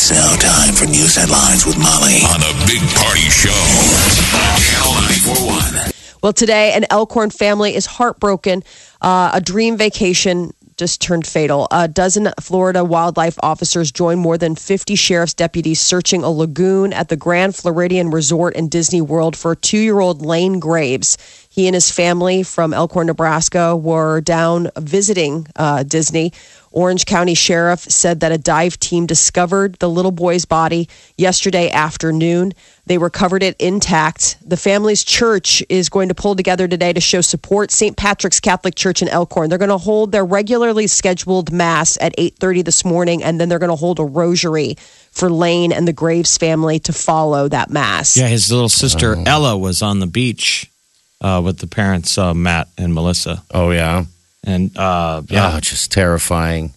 It's now time for news headlines with Molly on a big party show on Channel 941. Well, today, an Elkhorn family is heartbroken. Uh, a dream vacation just turned fatal. A dozen Florida wildlife officers joined more than 50 sheriff's deputies searching a lagoon at the Grand Floridian Resort in Disney World for two year old Lane Graves. He and his family from Elkhorn, Nebraska were down visiting uh, Disney. Orange County Sheriff said that a dive team discovered the little boy's body yesterday afternoon. They recovered it intact. The family's church is going to pull together today to show support. St. Patrick's Catholic Church in Elkhorn. They're going to hold their regularly scheduled mass at 8:30 this morning and then they're going to hold a rosary for Lane and the Graves family to follow that mass. Yeah, his little sister Ella was on the beach uh, with the parents, uh, Matt and Melissa. Oh yeah, And uh, yeah, oh, just terrifying.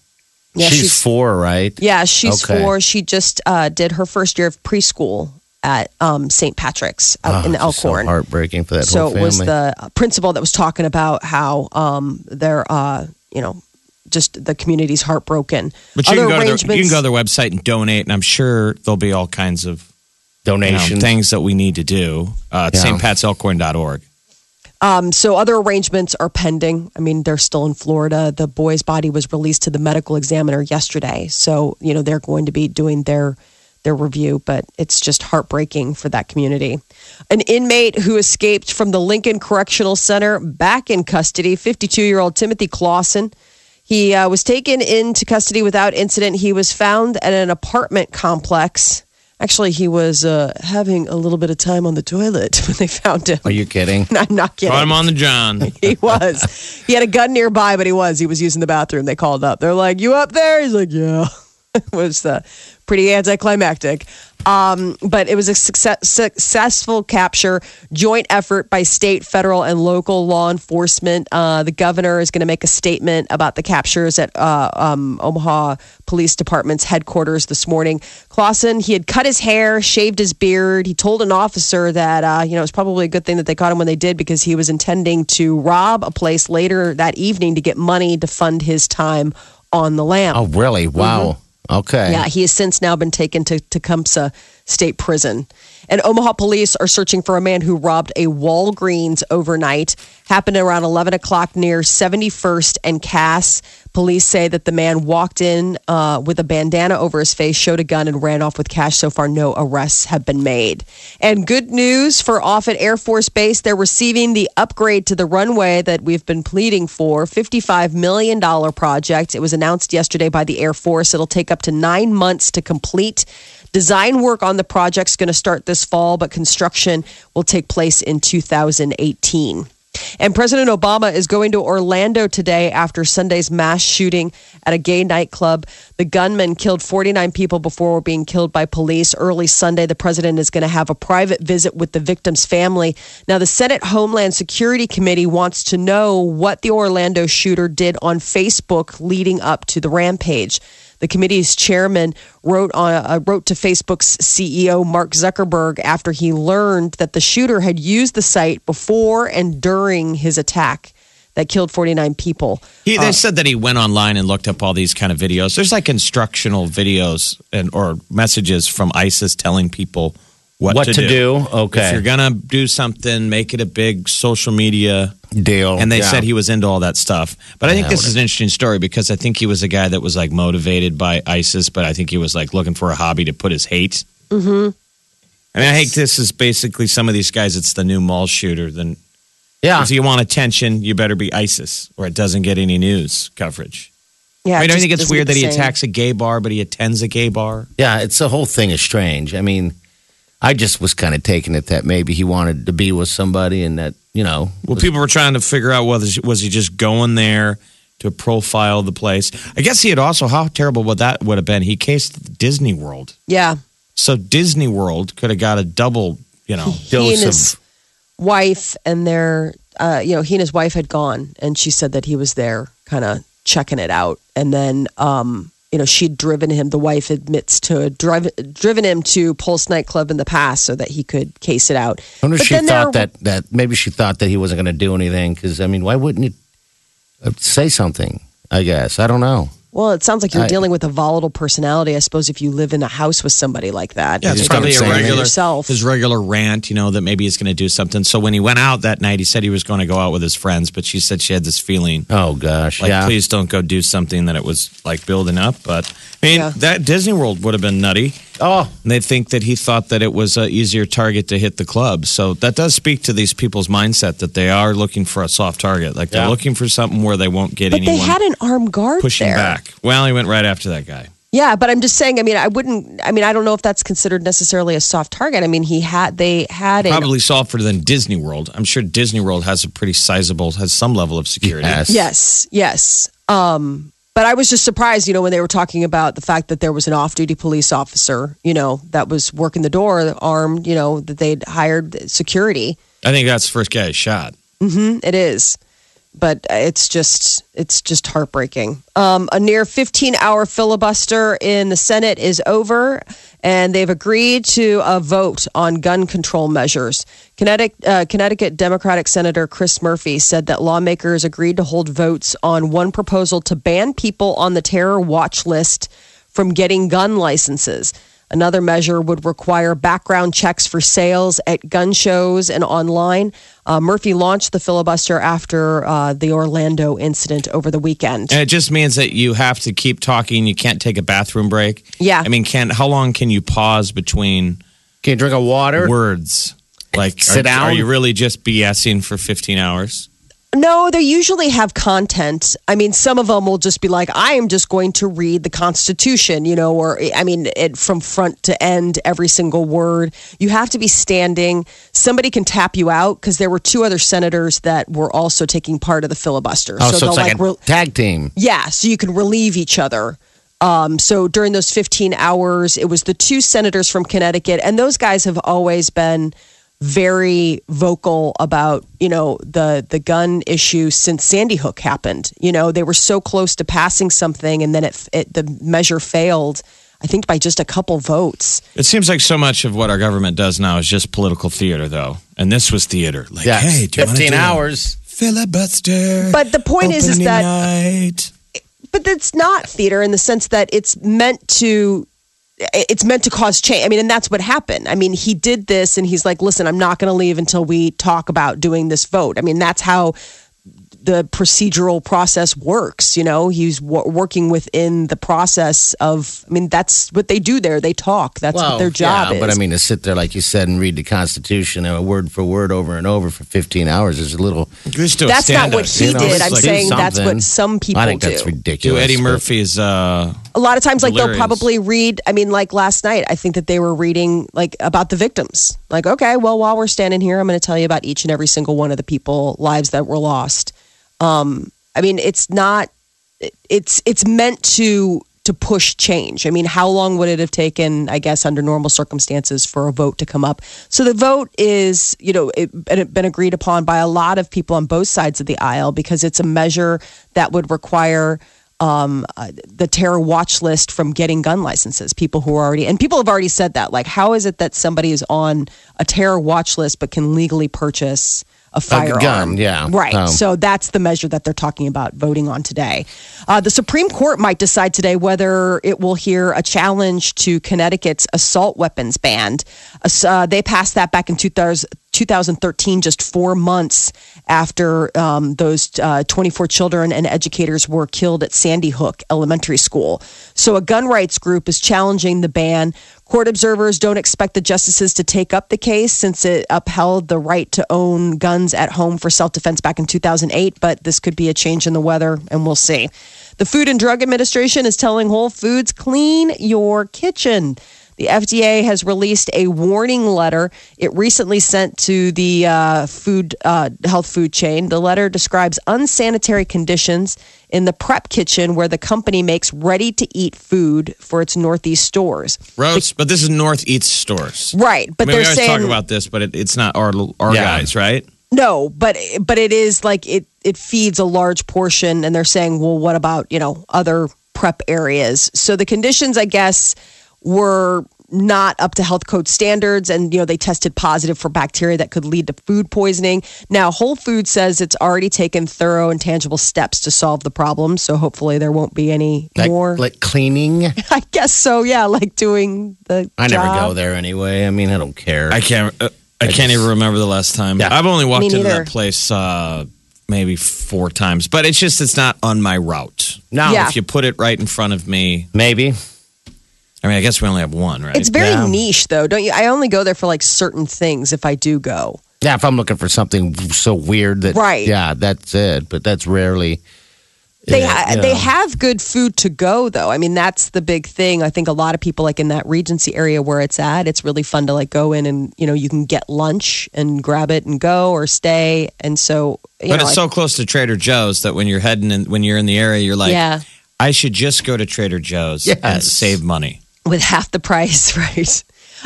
Yeah, she's, she's- four, right? Yeah, she's Okay. four. She just uh, did her first year of preschool at um, St. Patrick's out Oh, in just so Elkhorn. heartbreaking for that so whole it was the principal that was talking about how um, they're, uh, you know, just the community's heartbroken. but you Other can, go to their, you can go to their website and donate, and I'm sure there'll be all kinds of you know, things that we need to do. Uh, Yeah. stpatselkhorn.org. Um, so other arrangements are pending. I mean, they're still in Florida. The boy's body was released to the medical examiner yesterday, so you know they're going to be doing their their review. But it's just heartbreaking for that community. An inmate who escaped from the Lincoln Correctional Center back in custody, 52 year old Timothy Clausen. He uh, was taken into custody without incident. He was found at an apartment complex. Actually, he was uh, having a little bit of time on the toilet when they found him. Are you kidding? I'm not kidding. Caught him on the John. He was. He had a gun nearby, but he was. He was using the bathroom. They called up. They're like, "You up there?" He's like, "Yeah." it was uh, pretty anticlimactic. Um, but it was a success, successful capture, joint effort by state, federal, and local law enforcement. Uh, the governor is going to make a statement about the captures at uh, um, Omaha Police Department's headquarters this morning. Clausen, he had cut his hair, shaved his beard. He told an officer that uh, you know it's probably a good thing that they caught him when they did because he was intending to rob a place later that evening to get money to fund his time on the lam. Oh, really? Wow. Okay. Yeah, he has since now been taken to Tecumseh State Prison. And Omaha police are searching for a man who robbed a Walgreens overnight. Happened around 11 o'clock near 71st and Cass. Police say that the man walked in uh, with a bandana over his face, showed a gun, and ran off with cash. So far, no arrests have been made. And good news for Offutt Air Force Base. They're receiving the upgrade to the runway that we've been pleading for $55 million project. It was announced yesterday by the Air Force. It'll take up to nine months to complete. Design work on the project's going to start this fall, but construction will take place in 2018. And President Obama is going to Orlando today after Sunday's mass shooting at a gay nightclub. The gunman killed 49 people before being killed by police. Early Sunday, the president is going to have a private visit with the victim's family. Now, the Senate Homeland Security Committee wants to know what the Orlando shooter did on Facebook leading up to the rampage. The committee's chairman wrote on uh, wrote to Facebook's CEO Mark Zuckerberg after he learned that the shooter had used the site before and during his attack that killed 49 people. He, they said that he went online and looked up all these kind of videos. There's like instructional videos and or messages from ISIS telling people what, What to, to do. Okay. If you're gonna do something, make it a big social media. Deal. And they Yeah. said he was into all that stuff. But I think Yeah, this is an interesting story because I think he was a guy that was like motivated by ISIS, but I think he was like looking for a hobby to put his hate. Mm-hmm. I mean, I think this is basically some of these guys. It's the new mall shooter. Then, Yeah. if you want attention, you better be ISIS, or it doesn't get any news coverage. Yeah, I mean, it don't you think it's weird that he attacks a gay bar, but he attends a gay bar? Yeah, it's the whole thing is strange. I mean, I just was kind of taking it that maybe he wanted to be with somebody and that, you know, Well, people were trying to figure out whether was he just going there to profile the place. I guess he had also how terrible would that would have been. He cased Disney World, Yeah. so Disney World could have got a double. You know, he and Dose his wife and their uh, you know he and his wife had gone and she said that he was there kind of checking it out and then um you know she'd driven him the wife admits to drive, driven him to pulse nightclub in the past so that he could case it out I wonder if But she then there- thought that that maybe she thought that he wasn't going to do anything because I mean, why wouldn't you uh, say something? I guess I don't know. Well it sounds like you're I- dealing with a volatile personality i suppose if you live in a house with somebody like that Yeah, you it's probably a regular yourself his regular rant, you know, that maybe he's going to do something. So when he went out that night, he said he was going to go out with his friends, but she said she had this feeling Oh gosh, like, yeah. please don't go do something that it was like building up. But I mean, Yeah. that Disney World would have been nutty. Oh, And they think that he thought that it was an easier target to hit the club. So that does speak to these people's mindset that they are looking for a soft target. Like they're looking for something where they won't get but they had an armed guard pushing there. back. Well, he went right after that guy. Yeah, but I'm just saying. I mean, I wouldn't. I mean, I don't know if that's considered necessarily a soft target. I mean, he had. They had a. Probably softer than Disney World. I'm sure Disney World has a pretty sizable, has some level of security. Yes. Yes, yes. Um, but I was just surprised, you know, when they were talking about the fact that there was an off-duty police officer, you know, that was working the door armed, you know, that they'd hired security. I think that's the first guy shot. Mm-hmm. It is. But it's just it's just heartbreaking. Um, a near 15 hour filibuster in the Senate is over, and they've agreed to a vote on gun control measures. Connecticut, uh, Connecticut Democratic Senator Chris Murphy said that lawmakers agreed to hold votes on one proposal to ban people on the terror watch list from getting gun licenses. Another measure would require background checks for sales at gun shows and online. Uh, Murphy launched the filibuster after uh, the Orlando incident over the weekend. And it just means that you have to keep talking. You can't take a bathroom break. Yeah. I mean, can how long can you pause between Can you drink a water? words? Like, Sit are, down? Are you really just BSing for 15 hours? No, they usually have content. I mean, some of them will just be like, I am just going to read the Constitution, you know, or I mean, it from front to end, every single word. You have to be standing. Somebody can tap you out because there were two other senators that were also taking part of the filibuster. Oh, so, they'll it's like, a re- tag team. Yeah, so you can relieve each other. Um, so during those 15 hours, it was the two senators from Connecticut, and those guys have always been very vocal about you know the the gun issue since Sandy Hook happened. You know they were so close to passing something, and then it, it the measure failed. I think by just a couple votes. It seems like so much of what our government does now is just political theater, though. And this was theater. Like, Yeah, hey, do you 15 do hours. Filibuster. But the point is, is that night? but it's not theater in the sense that it's meant to it's meant to cause change. I mean, and that's what happened. I mean, he did this and he's like, listen, I'm not going to leave until we talk about doing this vote. I mean, that's how the procedural process works. You know, he's w- working within the process of, I mean, that's what they do there. They talk. That's what their job yeah, is. But I mean, to sit there, like you said, and read the Constitution uh, word for word over and over for 15 hours is a little. Just a that's not what he you know? did. I'm like- saying that's what some people I think do. that's Do ridiculous. Eddie but- Murphy's. Uh, a lot of times like Hilarious. they'll probably read i mean like last night i think that they were reading like about the victims like okay well while we're standing here i'm going to tell you about each and every single one of the people lives that were lost um i mean it's not it's it's meant to to push change i mean how long would it have taken i guess under normal circumstances for a vote to come up so the vote is you know it, it been agreed upon by a lot of people on both sides of the aisle because it's a measure that would require um, uh, the terror watch list from getting gun licenses. People who are already, and people have already said that. Like, how is it that somebody is on a terror watch list but can legally purchase a firearm? gun, yeah. Right. Um, so that's the measure that they're talking about voting on today. Uh, the Supreme Court might decide today whether it will hear a challenge to Connecticut's assault weapons ban. Uh, they passed that back in 2000. 2013, just four months after um, those uh, 24 children and educators were killed at Sandy Hook Elementary School. So, a gun rights group is challenging the ban. Court observers don't expect the justices to take up the case since it upheld the right to own guns at home for self defense back in 2008, but this could be a change in the weather, and we'll see. The Food and Drug Administration is telling Whole Foods clean your kitchen. The FDA has released a warning letter it recently sent to the uh, food uh, health food chain. The letter describes unsanitary conditions in the prep kitchen where the company makes ready to eat food for its Northeast stores. Gross, but this is North East stores. Right, but I mean, they're we always saying talk about this, but it, it's not our our Yeah. guys, right? No, but but it is like it it feeds a large portion, and they're saying, well, what about you know other prep areas? So the conditions, I guess, were not up to health code standards, and you know they tested positive for bacteria that could lead to food poisoning. Now, Whole Foods says it's already taken thorough and tangible steps to solve the problem, so hopefully there won't be any Like, more. like cleaning. I guess so. Yeah, like doing the. I never go there anyway. I mean, I don't care. I can't. Uh, I, I can't just- even remember the last time. Yeah. I've only walked into that place uh, maybe four times, but it's just it's not on my route. now Yeah. If you put it right in front of me, maybe. I mean, I guess we only have one, right? It's very Yeah. niche, though, don't you? I only go there for like certain things if I do go. Yeah, if I'm looking for something so weird that, Right. Yeah, that's it. But that's rarely. They yeah, ha- you they have good food to go though. I mean, that's the big thing. I think a lot of people like in that Regency area where it's at, it's really fun to like go in and you know you can get lunch and grab it and go or stay. And so, you but know, it's I- so close to Trader Joe's that when you're heading in, when you're in the area, you're like, yeah, I should just go to Trader Joe's and save money. With half the price, right?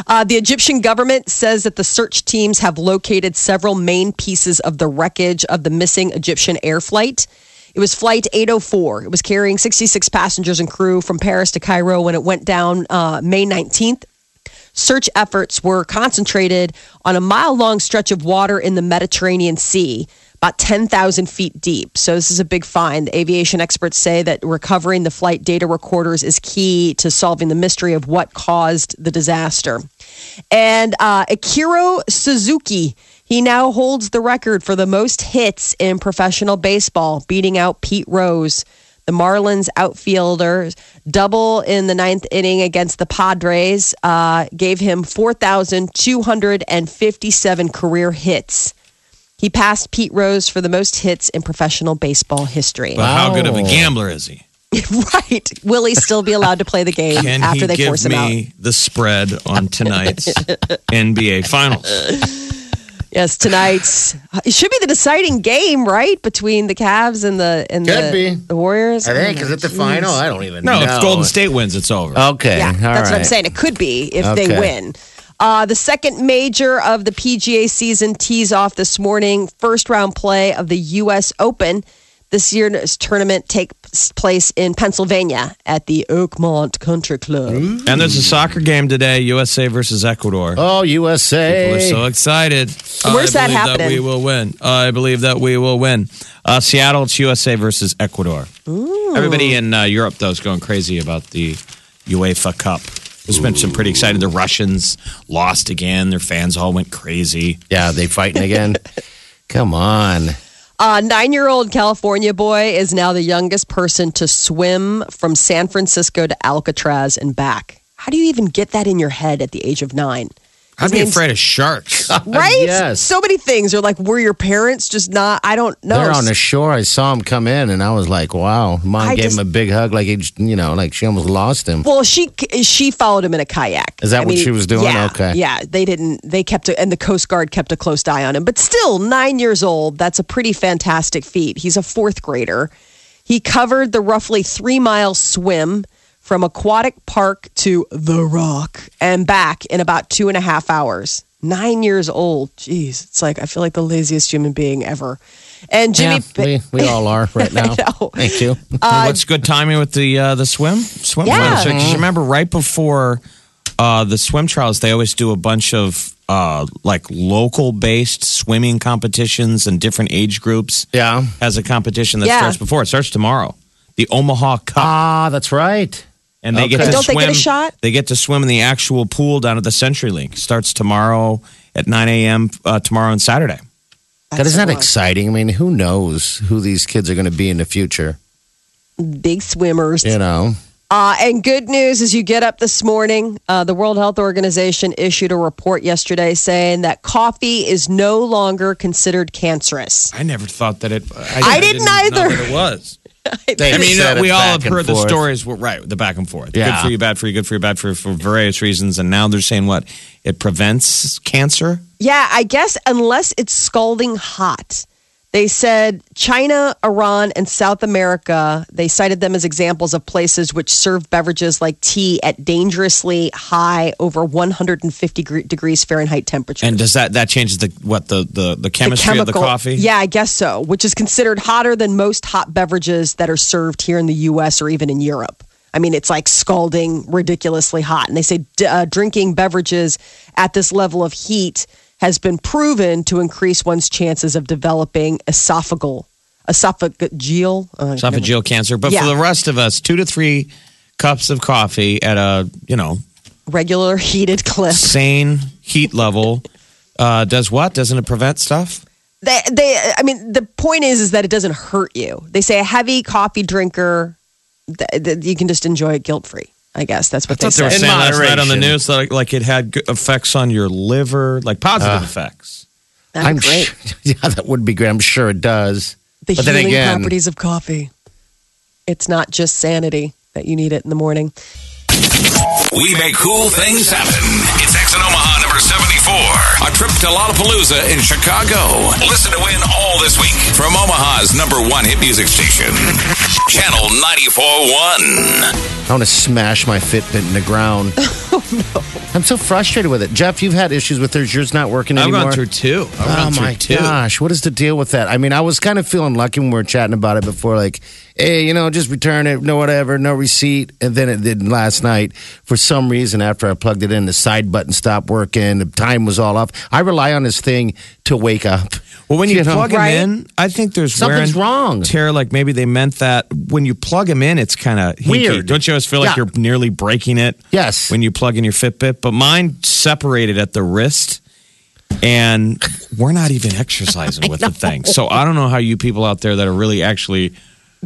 Uh, the Egyptian government says that the search teams have located several main pieces of the wreckage of the missing Egyptian air flight. It was Flight 804. It was carrying 66 passengers and crew from Paris to Cairo when it went down uh, May 19th. Search efforts were concentrated on a mile long stretch of water in the Mediterranean Sea, about 10,000 feet deep. So, this is a big find. Aviation experts say that recovering the flight data recorders is key to solving the mystery of what caused the disaster. And uh, Ichiro Suzuki, he now holds the record for the most hits in professional baseball, beating out Pete Rose. The Marlins outfielder double in the ninth inning against the Padres uh, gave him 4,257 career hits. He passed Pete Rose for the most hits in professional baseball history. But how good of a gambler is he? right. Will he still be allowed to play the game Can after he they give force him out? me the spread on tonight's NBA Finals? Yes, tonight's it should be the deciding game, right, between the Cavs and the and Could the, be. the Warriors. I think. Oh, is it the Jeez. final? I don't even No, know. No, if Golden State wins, it's over. Okay. Yeah, all that's what I'm saying. It could be if they win. Uh, the second major of the PGA season tees off this morning. First round play of the U.S. Open. This year's tournament takes place in Pennsylvania at the Oakmont Country Club. And there's a soccer game today, USA versus Ecuador. Oh, USA. People are so excited. Where's I that believe happening? That we will win. I believe that we will win. Uh, Seattle, it's USA versus Ecuador. Everybody in uh, Europe, though, is going crazy about the UEFA Cup. There's been some pretty exciting. The Russians lost again. Their fans all went crazy. yeah, they fighting again. Come on. Uh, A nine year old California boy is now the youngest person to swim from San Francisco to Alcatraz and back. How do you even get that in your head at the age of nine? I'd be afraid of sharks. Right? yes. So many things are like, were your parents just not? I don't know. They're on the shore. I saw him come in, and I was like, "Wow!" Mom I gave just- him a big hug, like he, you know, like she almost lost him. Well, she she followed him in a kayak. Is that what she was doing? Yeah, Okay. Yeah, they didn't. They kept a, and the Coast Guard kept a close eye on him. But still, nine years old. That's a pretty fantastic feat. He's a fourth grader. He covered the roughly three mile swim from Aquatic Park to the Rock and back in about two and a half hours. Nine years old. Jeez, it's like I feel like the laziest human being ever. And Jimmy, yeah, we, we all are right now. know. Thank you. What's good timing with the uh, the swim swim? Yeah. Because you remember right before uh, the swim trials, they always do a bunch of uh, like local based swimming competitions and different age groups. Yeah. Has a competition that Yeah. starts before it starts tomorrow. The Omaha Cup, Ah, that's right. And they get to don't they get a shot? They get to swim in the actual pool down at the Century CenturyLink. Starts tomorrow at 9 a.m. Uh, tomorrow and Saturday. God, isn't that exciting? I mean, who knows who these kids are going to be in the future? big swimmers. You know, Uh, and good news as you get up this morning, uh, the World Health Organization issued a report yesterday saying that coffee is no longer considered cancerous. I never thought that it. I didn't know either. that it was. They I mean, said it we all have back and heard the stories. Well, right, the back and forth. Yeah. Good for you, bad for you, good for you, bad for you, for various reasons. And now they're saying what? It prevents cancer? Yeah, I guess unless it's scalding hot. They said China, Iran, and South America, they cited them as examples of places which serve beverages like tea at dangerously high over 150 degrees Fahrenheit temperatures. And does that that changes the what the the, the chemistry of the coffee? Yeah, I guess so, which is considered hotter than most hot beverages that are served here in the US or even in Europe. I mean, it's like scalding ridiculously hot. And they say d- uh, drinking beverages at this level of heat has been proven to increase one's chances of developing esophageal esophageal uh, esophageal cancer. But Yeah. for the rest of us, two to three cups of coffee at a you know regular heated clip. sane heat level uh, does what? Doesn't it prevent stuff? they, they i mean the point is is that it doesn't hurt you they say a heavy coffee drinker th- th- you can just enjoy it guilt free i guess that's what I they thought they were say In saying last night on the moderation. news that like, like it had good effects on your liver, like positive Uh, effects. That'd I'm be great Sure, yeah, that would be great. I'm sure it does. the but then healing again- properties of coffee it's not just sanity that you need it in the morning We make cool things happen. It's X in Omaha number 74. A trip to Lollapalooza in Chicago. Listen to win all this week from Omaha's number one hit music station. Channel 94.1. I want to smash my Fitbit in the ground. Oh, I'm so frustrated with it. Jeff, you've had issues with yours. Yours not working I've anymore. gone through two. I've Oh gone through my two. gosh, what is the deal with that? I mean, I was kind of feeling lucky when we were chatting about it before, like, hey, you know, just return it, no whatever, no receipt. And then it didn't last night. For some reason, after I plugged it in, the side button stopped working, the time was all off. I rely on this thing to wake up. Well, when you, know? plug Right? them in, I think there's Something's wear wrong. Tear, like maybe they meant that when you plug them in, it's kind of Weird. Don't you always feel like Yeah. you're nearly breaking it? Yes. When you plug in your Fitbit, but mine separated at the wrist, and we're not even exercising with the thing. So I don't know how you people out there that are really actually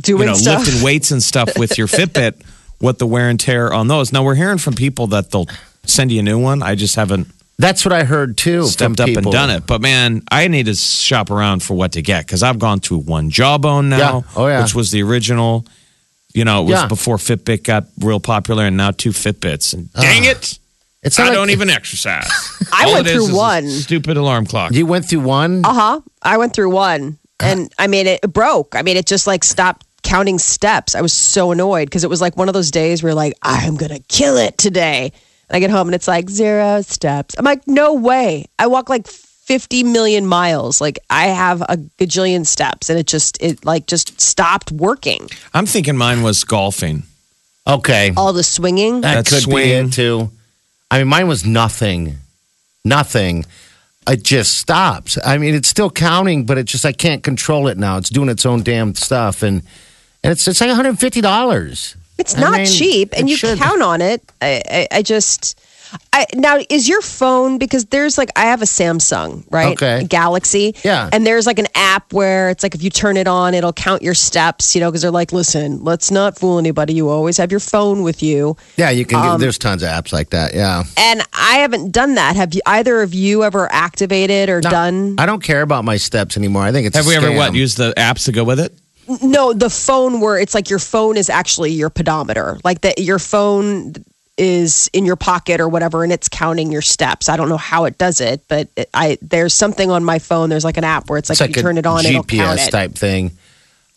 doing you know stuff lifting weights and stuff with your Fitbit, what the wear and tear on those. Now we're hearing from people that they'll send you a new one. I just haven't That's what I heard too. stepped from up and done it. But man, I need to shop around for what to get because I've gone to one Jawbone now, Yeah. Oh, yeah. which was the original. You know, it was Yeah. before Fitbit got real popular, and now two Fitbits. And dang it, It's I like- don't even exercise. I All went it is through is a one. stupid alarm clock. You went through one. uh-huh i went through one and i mean it broke i mean it just like stopped counting steps i was so annoyed because it was like one of those days where you're like i'm gonna kill it today and i get home and it's like zero steps i'm like no way i walk like 50 million miles like i have a gajillion steps and it just it like just stopped working I'm thinking mine was golfing. Okay. all the swinging That That could be swing. it too. I mean, mine was nothing, nothing. It just stops. I mean, it's still counting, but it just I can't control it now. It's doing its own damn stuff, and and it's it's like one hundred and fifty dollars. It's I not mean, cheap, and you should. count on it. I, I, I just. I, now, is your phone because there's like I have a Samsung, right? Okay. A Galaxy. Yeah. And there's like an app where it's like if you turn it on, it'll count your steps. You know, because they're like, listen, let's not fool anybody. You always have your phone with you. Yeah, you can. Um, there's tons of apps like that. Yeah. And I haven't done that. Have you? Either of you ever activated or No, done? I don't care about my steps anymore. I think it's. Have a we ever what used the apps to go with it? No, the phone where it's like your phone is actually your pedometer. Like that, your phone is in your pocket or whatever, and it's counting your steps. I don't know how it does it, but it, I there's something on my phone. There's like an app where it's like, It's like you turn it on, and it'll count GPS it. type thing.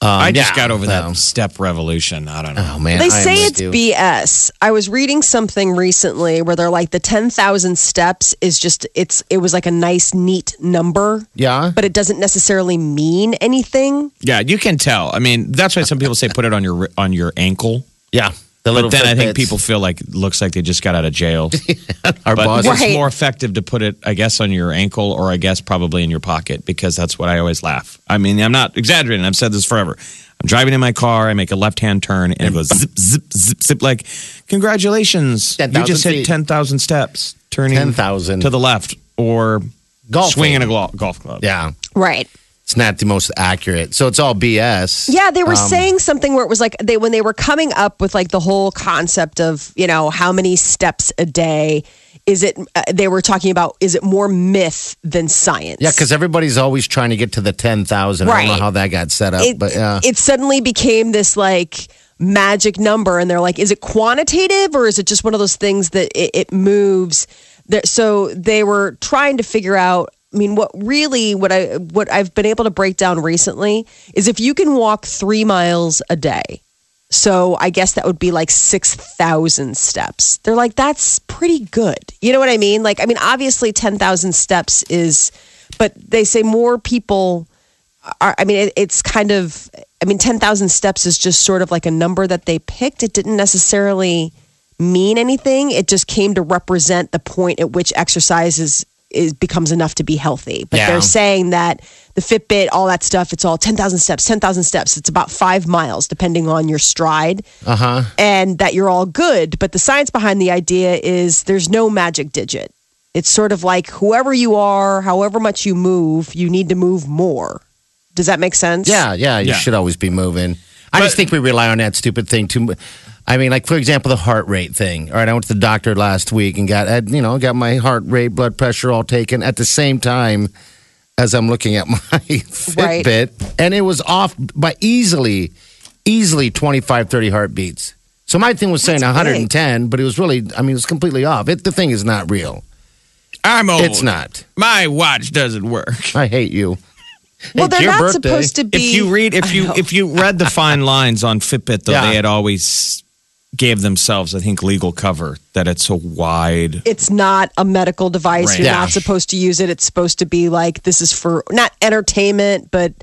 Um, I just yeah, got over that step revolution. I don't know. Oh man, They I am say with it's you. BS. I was reading something recently where they're like the ten thousand steps is just it's it was like a nice neat number, Yeah. but it doesn't necessarily mean anything. Yeah, you can tell. I mean, that's why some people say put it on your on your ankle. Yeah. The But then I think people feel like it looks like they just got out of jail. Our but boss. it's more effective to put it, I guess, on your ankle or I guess probably in your pocket because that's what I always laugh. I mean, I'm not exaggerating. I've said this forever. I'm driving in my car. I make a left hand turn and it goes zip, zip, zip, zip. Like, congratulations. You 10,000 just hit 10,000 steps turning 10,000. to the left or Golfing. swinging a golf club. Yeah. Right. It's not the most accurate. So it's all BS. Yeah, they were Um, saying something where it was like they when they were coming up with like the whole concept of you know how many steps a day is it? Uh, they were talking about is it more myth than science? Yeah, because everybody's always trying to get to the 10,000. I don't know how that got set up, it, but yeah. it suddenly became this like magic number and they're like is it quantitative or is it just one of those things that it, it moves so they were trying to figure out i mean what really what i what i've been able to break down recently is if you can walk three miles a day so i guess that would be like 6000 steps they're like that's pretty good you know what i mean like i mean obviously 10000 steps is but they say more people are, I mean, it, it's kind of, I mean, 10,000 steps is just sort of like a number that they picked. It didn't necessarily mean anything. It just came to represent the point at which exercise is, is becomes enough to be healthy. But Yeah. they're saying that the Fitbit, all that stuff, it's all 10,000 steps, 10,000 steps. It's about five miles, depending on your stride, Uh huh. and that you're all good. But the science behind the idea is there's no magic digit. It's sort of like whoever you are, however much you move, you need to move more. Does that make sense? Yeah, yeah, you Yeah. should always be moving. I just think we rely on that stupid thing too. mu- I mean, like for example, the heart rate thing. All right, I went to the doctor last week and got, you know, got my heart rate, blood pressure all taken at the same time as I'm looking at my Right. Fitbit, and it was off by easily, easily 25, 30 heartbeats. So my thing was saying That's 110, but it was really, I mean, it was completely off. It, the thing is not real. I'm old. It's not. My watch doesn't work. I hate you. Well, It's they're not birthday. supposed to be. If you read, if you if you read the fine lines on Fitbit, though, Yeah. they had always gave themselves, I think, legal cover that it's a wide. it's not a medical device. Right. You're Yeah. not supposed to use it. It's supposed to be like this is for not entertainment, but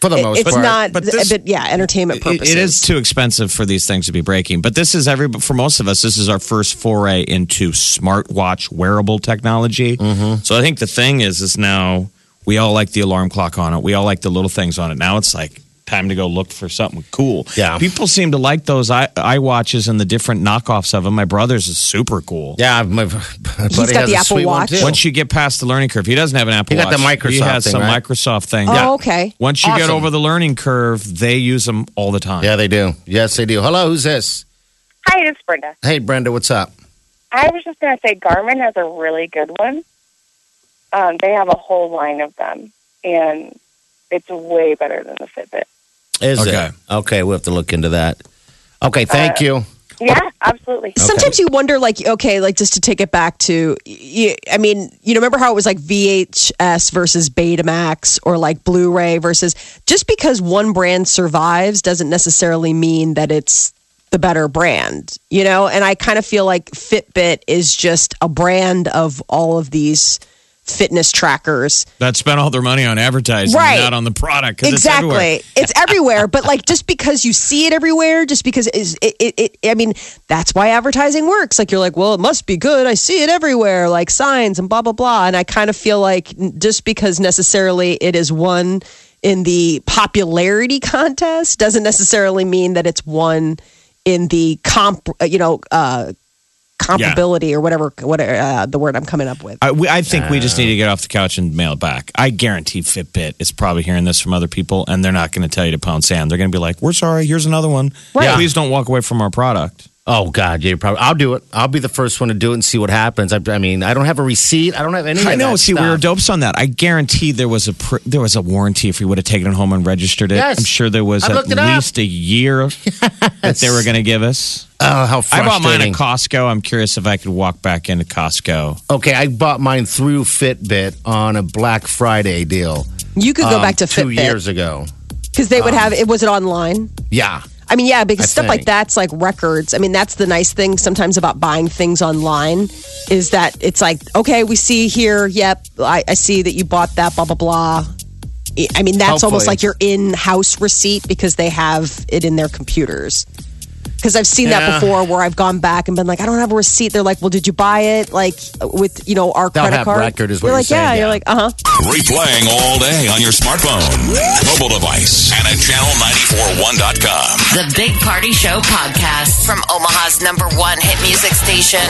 For the it- most it's part. not. But But, yeah, entertainment It- purposes. it is too expensive for these things to be breaking. But this is every for most of us. This is our first foray into smartwatch wearable technology. Mm-hmm. So I think the thing is, is now we all like the alarm clock on it. We all like the little things on it. Now it's like time to go look for something cool. Yeah. people seem to like those i watches and the different knockoffs of them. My brother's is super cool. Yeah, my, my buddy got has the a Apple sweet one, Watch. too. Once you get past the learning curve, he doesn't have an Apple He got the Watch. He has thing, some right? Microsoft thing. Oh, okay. Once you get Awesome. over the learning curve, they use them all the time. Yeah, they do. Yes, they do. Hello, who's this? Hi, it's Brenda. Hey, Brenda, what's up? I was just going to say Garmin has a really good one. Um, they have a whole line of them, and it's way better than the Fitbit. Is Okay. it? Okay, we'll have to look into that. Okay, thank Uh, you. Yeah, absolutely. Sometimes you wonder, like, okay, like just to take it back to, I mean, you know, remember how it was like VHS versus Betamax or like Blu-ray versus just because one brand survives doesn't necessarily mean that it's the better brand, you know? And I kind of feel like Fitbit is just a brand of all of these fitness trackers. that spent all their money on advertising, Right. not on the product. 'cause it's exactly everywhere. it's everywhere but like just because you see it everywhere just because it, is- it, it, it i mean that's why advertising works like you're like well it must be good i see it everywhere like signs and blah blah blah and i kind of feel like just because necessarily it is one in the popularity contest doesn't necessarily mean that it's one in the comp you know uh comparability or whatever whatever uh, the word i'm coming up with I, we, I think we just need to get off the couch and mail it back. I guarantee Fitbit is probably hearing this from other people, and they're not going to tell you to pound sand. They're going to be like, "We're sorry. Here's another one. Right. Please don't walk away from our product." Oh God, yeah, probably. I'll do it. I'll be the first one to do it and see what happens. I, I mean, I don't have a receipt. I don't have any. I of know. that See, we were dopes on that. I guarantee there was a pr- there was a warranty if we would have taken it home and registered it. Yes. I'm sure there was I at looked it up. least a year that they were going to give us. Oh, how I bought mine at Costco. I'm curious if I could walk back into Costco. okay, I bought mine through Fitbit on a Black Friday deal. you could go um, back to two fitbit years ago. because they would have it was it online Yeah, I mean, yeah, because I stuff like that's like records. I mean, that's the nice thing sometimes about buying things online is that it's like, okay, we see here, yep, I, I see that you bought that, blah, blah, blah. I mean, that's almost like your in house receipt because they have it in their computers. Because I've seen that before where I've gone back and been like, I don't have a receipt. They're like, well, did you buy it like with, you know, our They'll credit have card? record is what you're you're like, yeah. saying, You're like, uh huh. Replaying all day on your smartphone, mobile device, and at channel941.com. The Big Party Show podcast from Omaha's number one hit music station.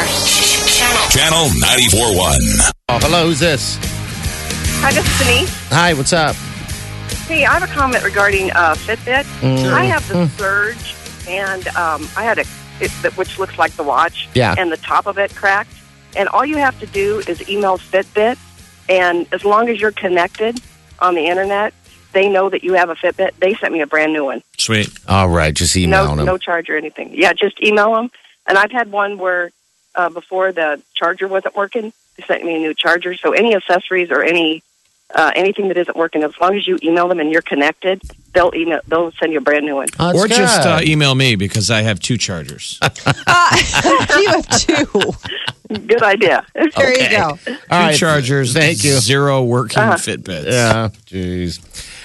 Channel. Channel 941. Oh, hello, who's this? Hi, this is Denise. Hi, what's up? Hey, I have a comment regarding uh, Fitbit. Mm. I have the Surge, and um, I had a it, which looks like the watch. Yeah. And the top of it cracked. And all you have to do is email Fitbit, and as long as you're connected on the internet, they know that you have a Fitbit. They sent me a brand new one. Sweet. All right, just email no, them. no charge or anything. Yeah, just email them. And I've had one where uh, before the charger wasn't working, they sent me a new charger. So any accessories or any uh, anything that isn't working, as long as you email them and you're connected, they'll email. They'll send you a brand new one. Oh, that's or just uh, email me because I have two chargers. you have two. Good idea. There you go. All two right, chargers. Thank you. Zero working Fitbits. Yeah, jeez.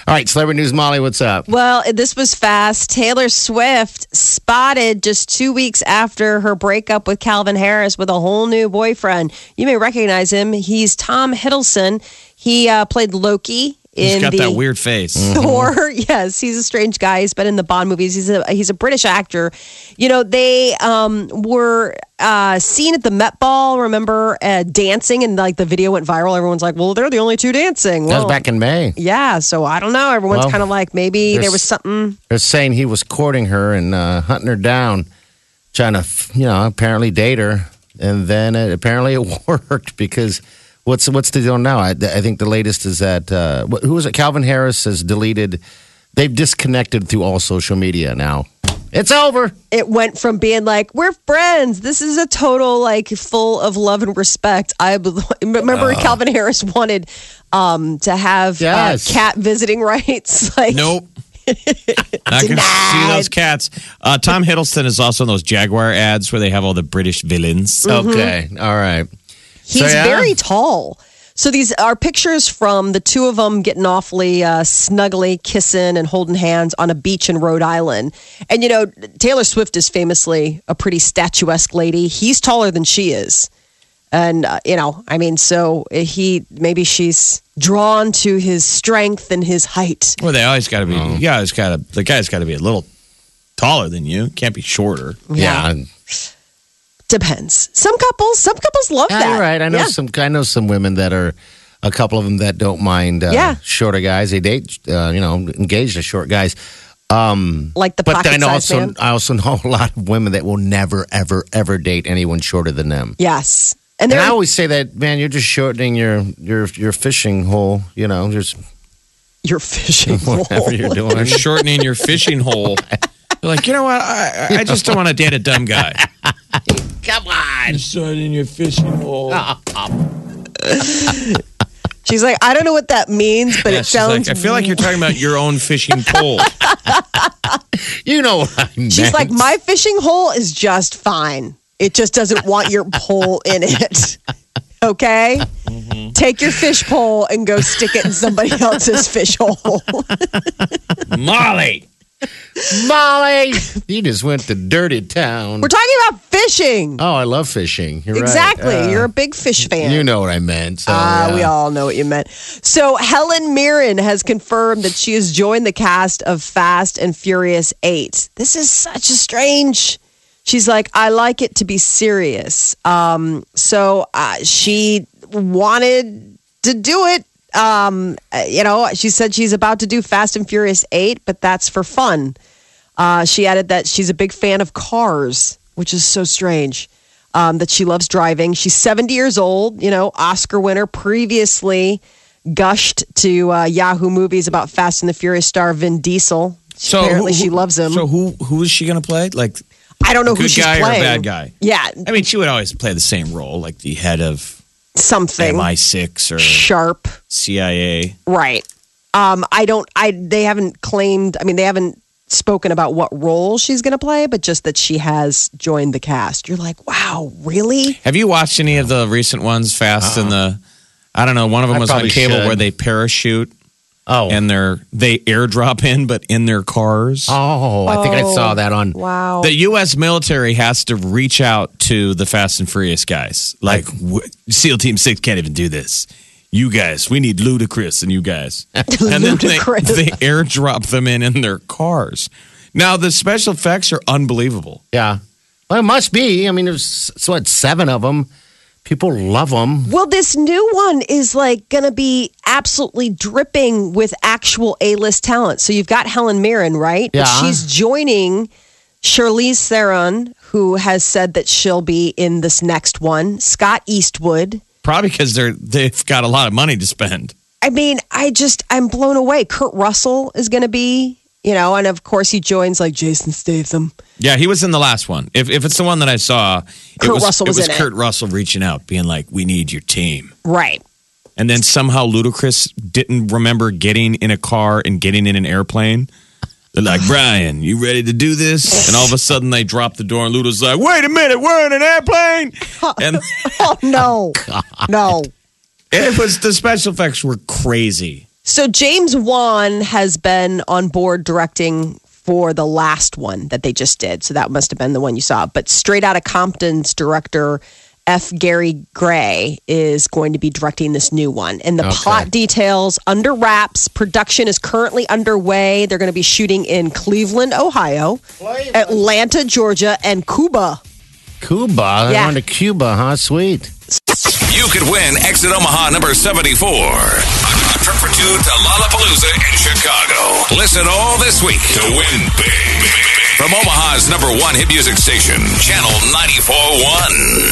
All right, celebrity news, Molly. What's up? Well, this was fast. Taylor Swift spotted just two weeks after her breakup with Calvin Harris with a whole new boyfriend. You may recognize him. He's Tom Hiddleston. He uh, played Loki in He's got the that weird face. Thor. Yes, he's a strange guy. He's been in the Bond movies. He's a he's a British actor. You know, they um, were uh, seen at the Met Ball. Remember uh, dancing, and like the video went viral. Everyone's like, "Well, they're the only two dancing." That was back in May. yeah. So I don't know. Everyone's Well, kind of like maybe there was something. They're saying he was courting her and uh, hunting her down, trying to, you know, apparently date her, and then it, apparently it worked because what's what's the deal now? I, I think the latest is that uh, wh- who was it? Calvin Harris has deleted. They've disconnected through all social media now. It's over. it went from being like we're friends this is a total like full of love and respect i remember calvin harris wanted um to have Yes. uh, cat visiting rights like Nope. I gonna see those cats. Uh, Tom Hiddleston is also in those Jaguar ads where they have all the British villains. Okay. All right. He's So, yeah. very tall so these are pictures from the two of them getting awfully uh, snuggly kissing and holding hands on a beach in rhode island and you know taylor swift is famously a pretty statuesque lady he's taller than she is and uh, you know i mean so he maybe she's drawn to his strength and his height Well, they always got to be. You guys got to. The guy's got to be a little taller than you. Can't be shorter. Yeah. Depends some couples some couples love Yeah, that you're right. I know Yeah. some. I know some women that are. A couple of them that don't mind uh, Yeah. shorter guys. They date, uh, you know, engaged to short guys. Um, like the but pocket then size also, man I also know a lot of women that will never, ever, ever date anyone shorter than them. yes and And I always say that, man, you're just shortening your your your fishing hole. You know, just you're fishing whatever you're You're doing. shortening your fishing hole. You're like, you know what? I, I- I just don't want to date a dumb guy. Come on. You're shortening your fishing hole. she's like i don't know what that means but Yeah, it she's sounds like, I feel like you're talking about your own fishing pole. You know what I meant. she's like my fishing hole is just fine it just doesn't want your pole in it okay Mm-hmm. take your fish pole and go stick it in somebody else's fish hole Molly. Molly. You just went to dirty town. we're talking about fishing Oh, I love fishing. You're right. exactly Uh, you're a big fish fan You know what I meant. So, Ah, yeah. we all know what you meant. So Helen Mirren has confirmed that she has joined the cast of Fast and Furious 8. This is such a strange. She's like, I like it to be serious. Um, so uh, she wanted to do it. Um, uh, you know, she said she's about to do Fast and Furious 8, but that's for fun. Uh, she added that she's a big fan of cars, which is so strange. Um, that she loves driving. She's 70 years old, you know, Oscar winner, previously gushed to uh, Yahoo movies about Fast and the Furious star Vin Diesel. So Apparently, who- she loves him. So who who is she going to play? Like I don't know who good she's guy or playing. bad guy? Yeah, I mean, she would always play the same role, like the head of something MI6 or sharp. CIA. Right. Um, I don't. I they haven't claimed. I mean, they haven't spoken about what role she's going to play, but just that she has joined the cast. You're like, wow, really? Have you watched any of the recent ones? Fast and the, I don't know. One of them I was on cable should. where they parachute Oh. and they're they airdrop in, but in their cars. oh, I think I saw that on. Wow. The U.S. military has to reach out to the Fast and Furious guys. Like, w- SEAL Team Six can't even do this. You guys, we need Ludacris and you guys. And then they, Ludacris. they airdrop them in in their cars. Now the special effects are unbelievable. Yeah. Well, it must be. I mean, there's so what seven of them. People love them. Well, this new one is like going to be absolutely dripping with actual A list talent. So you've got Helen Mirren, right? Yeah. she's joining Charlize Theron, who has said that she'll be in this next one. Scott Eastwood. Probably because they're they've got a lot of money to spend. I mean, I just, I'm blown away. Kurt Russell is going to be, you know, and of course he joins like Jason Statham. Yeah, he was in the last one. If if it's the one that I saw, it Kurt was, Russell was it was in it. Kurt Russell reaching out, being like, "We need your team." Right. And then somehow Ludacris didn't remember getting in a car and getting in an airplane. They're like, Brian, you ready to do this? And all of a sudden they drop the door and Luda's like, wait a minute, we're in an airplane. And Oh, no. no. it was the special effects were crazy. So James Wan has been on board directing for the last one that they just did. So that must have been the one you saw. But Straight Outta Compton's director F. Gary Gray is going to be directing this new one. And the Okay. plot details under wraps. Production is currently underway. They're going to be shooting in Cleveland, Ohio, Atlanta, Georgia, and Cuba. Cuba. Yeah. Going to Cuba, huh? Sweet. You could win Exit Omaha number 74. Trip for two to Lollapalooza in Chicago. Listen all this week to win big. From Omaha's number one hit music station, Channel 94.1.